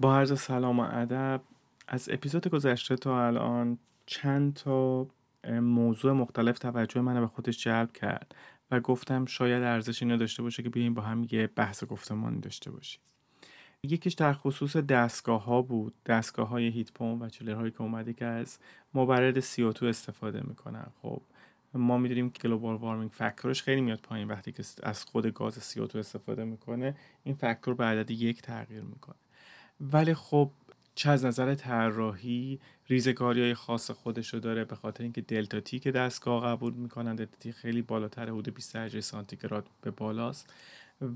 با عرض سلام و ادب از اپیزود گذشته تا الان چند تا موضوع مختلف توجه منو به خودش جلب کرد و گفتم شاید ارزش اینو داشته باشه که بیایم با هم یه بحث گفتمانی داشته باشیم. یکیش در خصوص دستگاه ها بود. دستگاه های هیت پمپ و چلر هایی که اومده که از مبرد CO2 استفاده می‌کنن. خب ما می‌دونیم که گلوبال وارمینگ فاکتورش خیلی میاد پایین وقتی که از خود گاز CO2 استفاده می‌کنه. این فاکتور به عدد یک تغییر می‌کنه. ولی خب چه از نظر طراحی ریزگاری های خاص خودش رو داره به خاطر اینکه دلتا تی که دستگاه قبول می‌کنن دلتا تی خیلی بالاتر حدود 20 درجه سانتیگراد به بالاست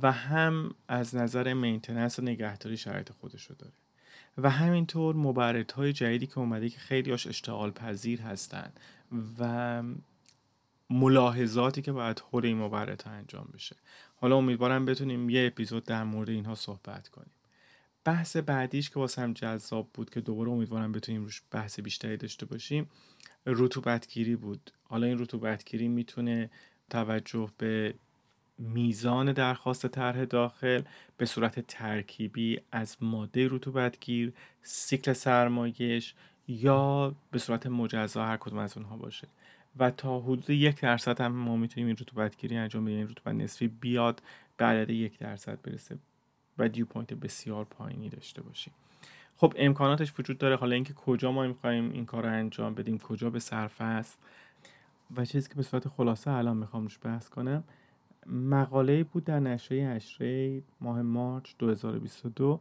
و هم از نظر مینتننس و نگهداری شرایط خودش رو داره. و همینطور مبردهای جدیدی که اومده که خیلی هاش اشتغال پذیر هستن و ملاحظاتی که باید حول این مبردها انجام بشه. حالا امیدوارم بتونیم یه اپیزود در مورد اینها صحبت کنیم. بحث بعدیش که واسه هم جذاب بود که دوباره امیدوارم بتونیم روش بحث بیشتری داشته باشیم رطوبتگیری بود. حالا این رطوبتگیری می‌تونه توجه به میزان درخواست طرح داخل به صورت ترکیبی از ماده رطوبتگیر سیکل سرمایش یا به صورت مجزا هر کدوم از اونها باشه. و تا حدود یک درصد هم ما می‌تونیم این رطوبتگیری انجام بدیم. این رطوبت نصفی بیاد به عدد یک درصد برسه. و دیو پوینت بسیار پایینی داشته باشیم. خب امکاناتش وجود داره. حالا اینکه کجا ما می‌خوایم این کار رو انجام بدیم کجا به صرفه است. و چیزی که به صورت خلاصه الان می‌خوام روش بحث کنم مقاله بود در نشریه اشری ماه مارچ 2022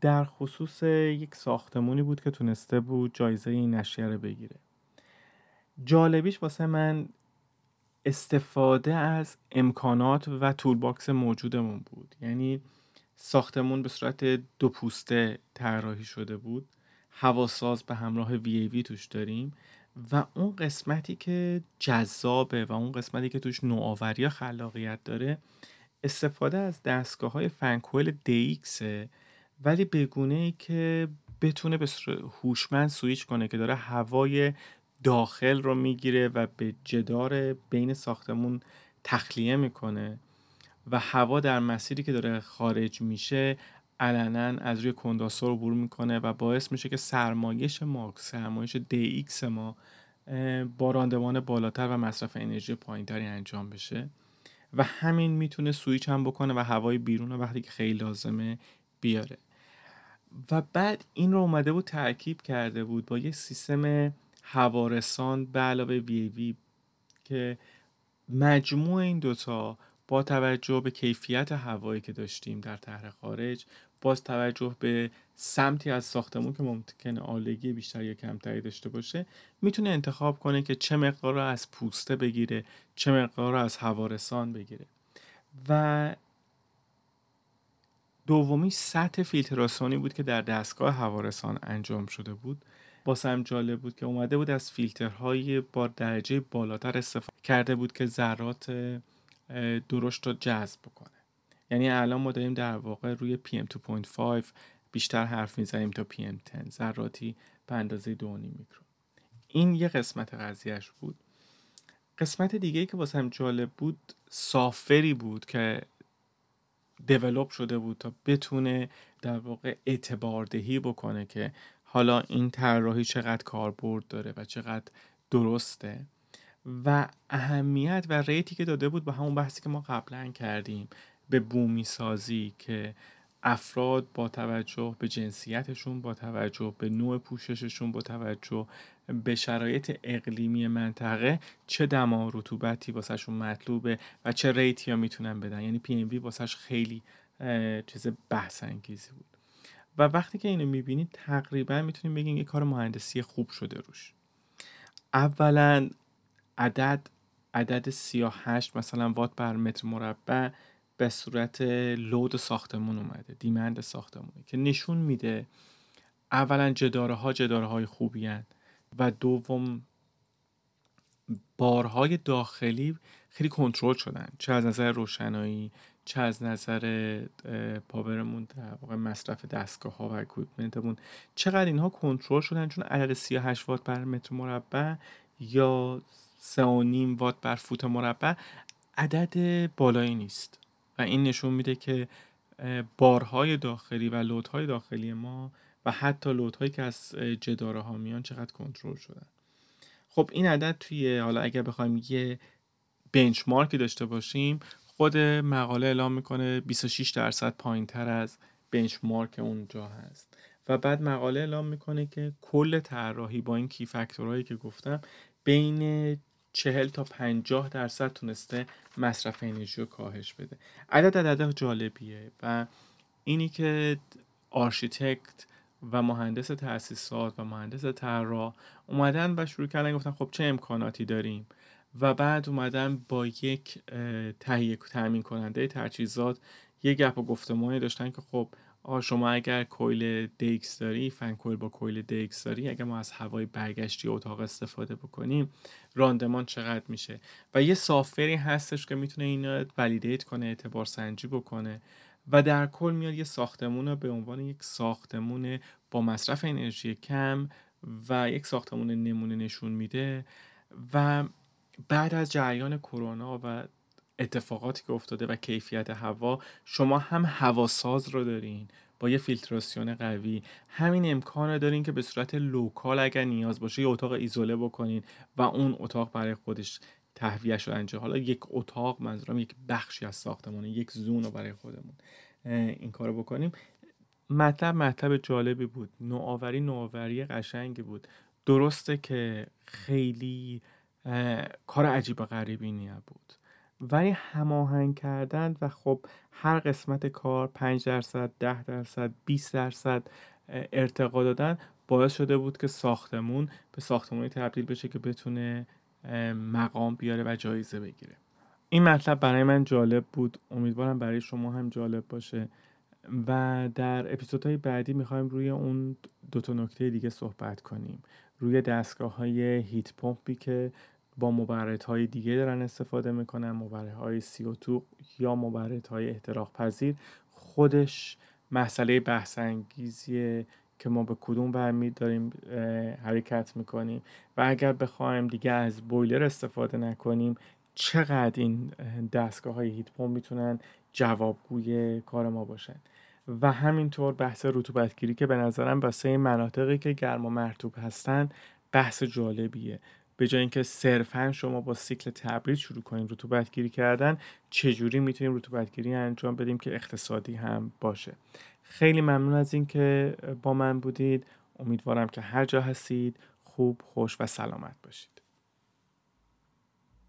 در خصوص یک ساختمونی بود که تونسته بود جایزه این نشریه رو بگیره. جالبیش واسه من استفاده از امکانات و toolbox موجودمون بود. یعنی ساختمون به صورت دو پوسته طراحی شده بود. هواساز به همراه VAV توش داریم و اون قسمتی که جذابه و اون قسمتی که توش نوآوری یا خلاقیت داره استفاده از دستگاه های فن کویل DX ولی بگونه ای که بتونه به هوشمند سویچ کنه که داره هوای داخل رو می‌گیره و به جدار بین ساختمون تخلیه می‌کنه. و هوا در مسیری که داره خارج میشه علنا از روی کنداسور عبور می‌کنه و باعث میشه که سرمایش ما سرمایش DX ما با راندمان بالاتر و مصرف انرژی پایینتری انجام بشه. و همین می‌تونه سویچ هم بکنه و هوای بیرون وقتی که خیلی لازمه بیاره. و بعد این رو اومده بود ترکیب کرده بود با یه سیستم هوارسان به علاوه وی وی که مجموع این دوتا با توجه به کیفیت هوایی که داشتیم در طرح خارج باز توجه به سمتی از ساختمون که ممکنه آلگی بیشتر یا کمتری داشته باشه می‌تونه انتخاب کنه که چه مقدار رو از پوسته بگیره چه مقدار رو از هوارسان بگیره. و دومی سطح فیلتراسیونی بود که در دستگاه هوارسان انجام شده بود. باسم جالب بود که اومده بود از فیلترهای با درجه بالاتر استفاده کرده بود که ذرات درشت رو جذب بکنه. یعنی الان ما داریم در واقع روی PM2.5 بیشتر حرف می‌زنیم تا PM10 ذراتی به اندازه 2.5 میکرون این یه قسمت قضیهش بود. قسمت دیگه که واسه هم جالب بود سافری بود که دیولوب شده بود تا بتونه در واقع اعتباردهی بکنه که حالا این طراحی چقدر کاربرد داره و چقدر درسته. و اهمیت و ریتی که داده بود با همون بحثی که ما قبلا کردیم. به بومی سازی که افراد با توجه به جنسیتشون با توجه به نوع پوشششون با توجه به شرایط اقلیمی منطقه چه دما رطوبتی واسهشون مطلوبه و چه ریتی ها می‌تونن بدن. یعنی پی ام واسهش خیلی چیز بحث انگیزی بود. و وقتی که اینو می‌بینید تقریبا می‌تونیم بگیم یه کار مهندسی خوب شده روش. اولا عدد عدد 38 مثلا وات بر متر مربع به صورت لود ساختمون اومده دیمند ساختمونه که نشون میده اولا جداره ها جداره های خوبی هن و دوم بارهای داخلی خیلی کنترل شدن چه از نظر روشنایی چه از نظر پاورمون در واقع مصرف دستگاه ها و اکویپمنتمون چقدر اینها کنترل شدن؟ چون عدد 38 وات بر متر مربع یا 3.5 وات بر فوت مربع عدد بالایی نیست. و این نشون میده که بارهای داخلی و لودهای داخلی ما و حتی لودهایی که از جداره ها میان چقدر کنترل شدن. خب این عدد توی حالا اگر بخوایم یه بنچمارکی داشته باشیم خود مقاله اعلام می‌کنه 26 درصد پایین تر از بنچمارک اونجا هست. و بعد مقاله اعلام می‌کنه که کل طراحی با این کی فاکتورهایی که گفتم بین 40 تا 50 درصد تونسته مصرف انرژی رو کاهش بده. عدد عدد جالبیه و اینی که آرشیتکت و مهندس تاسیسات و مهندس طراح اومدن و شروع کردن گفتن خب چه امکاناتی داریم؟ و بعد اومدن با یک تهیه تامین کننده تجهیزات یه گپ و گفتمانی داشتن که خب شما اگر کویل DX داری فن کویل با کویل DX داری اگر ما از هوای برگشتی اتاق استفاده بکنیم راندمان چقدر میشه؟ و یه software ی هستش که می‌تونه اینو validate کنه اعتبار سنجی بکنه و در کل میاد یه ساختمون رو به عنوان یک ساختمون با مصرف انرژی کم و یک ساختمون نمونه نشون میده و بعد از جریان کرونا و اتفاقاتی که افتاده و کیفیت هوا شما هم هواساز رو دارین با یه فیلتراسیون قوی. همین امکان رو دارین که به صورت local اگر نیاز باشه یه اتاق ایزوله بکنین و اون اتاق برای خودش تهویه انجام. حالا یک اتاق منظورم یک بخشی از ساختمانه یک زون رو برای خودمون. این کارو بکنیم. مطلب مطلب جالبی بود. نوآوری نوآوری قشنگی بود. درسته که خیلی کار عجیب و غریبی بود ولی هماهنگ کردن و خب هر قسمت کار 5 درصد 10 درصد 20 درصد ارتقا دادن باعث شده بود که ساختمون به ساختمونی تبدیل بشه که بتونه مقام بیاره و جایزه بگیره. این مطلب برای من جالب بود. امیدوارم برای شما هم جالب باشه. و در اپیزودهای بعدی می‌خوایم روی اون دو تا نکته دیگه صحبت کنیم. روی دستگاه های هیت پمپی که با مبرد های دیگه دارن استفاده می‌کنن مبرد های CO2 یا مبرد های احتراق پذیر خودش مسئله بحث انگیزیه که ما به کدوم برمی داریم حرکت می‌کنیم. و اگر بخوایم دیگه از بویلر استفاده نکنیم چقدر این دستگاه های هیت پمپ می‌تونن جوابگوی کار ما باشن؟ و همینطور بحث رطوبتگیری که به نظرم واسه مناطقی که گرم و مرتوب هستن بحث جالبیه. به جای اینکه صرفا شما با سیکل تبرید شروع کنیم رطوبت گیری کردن چجوری می‌تونیم رطوبت گیری انجام بدیم که اقتصادی هم باشه؟ خیلی ممنون از اینکه با من بودید. امیدوارم که هر جا هستید خوب خوش و سلامت باشید.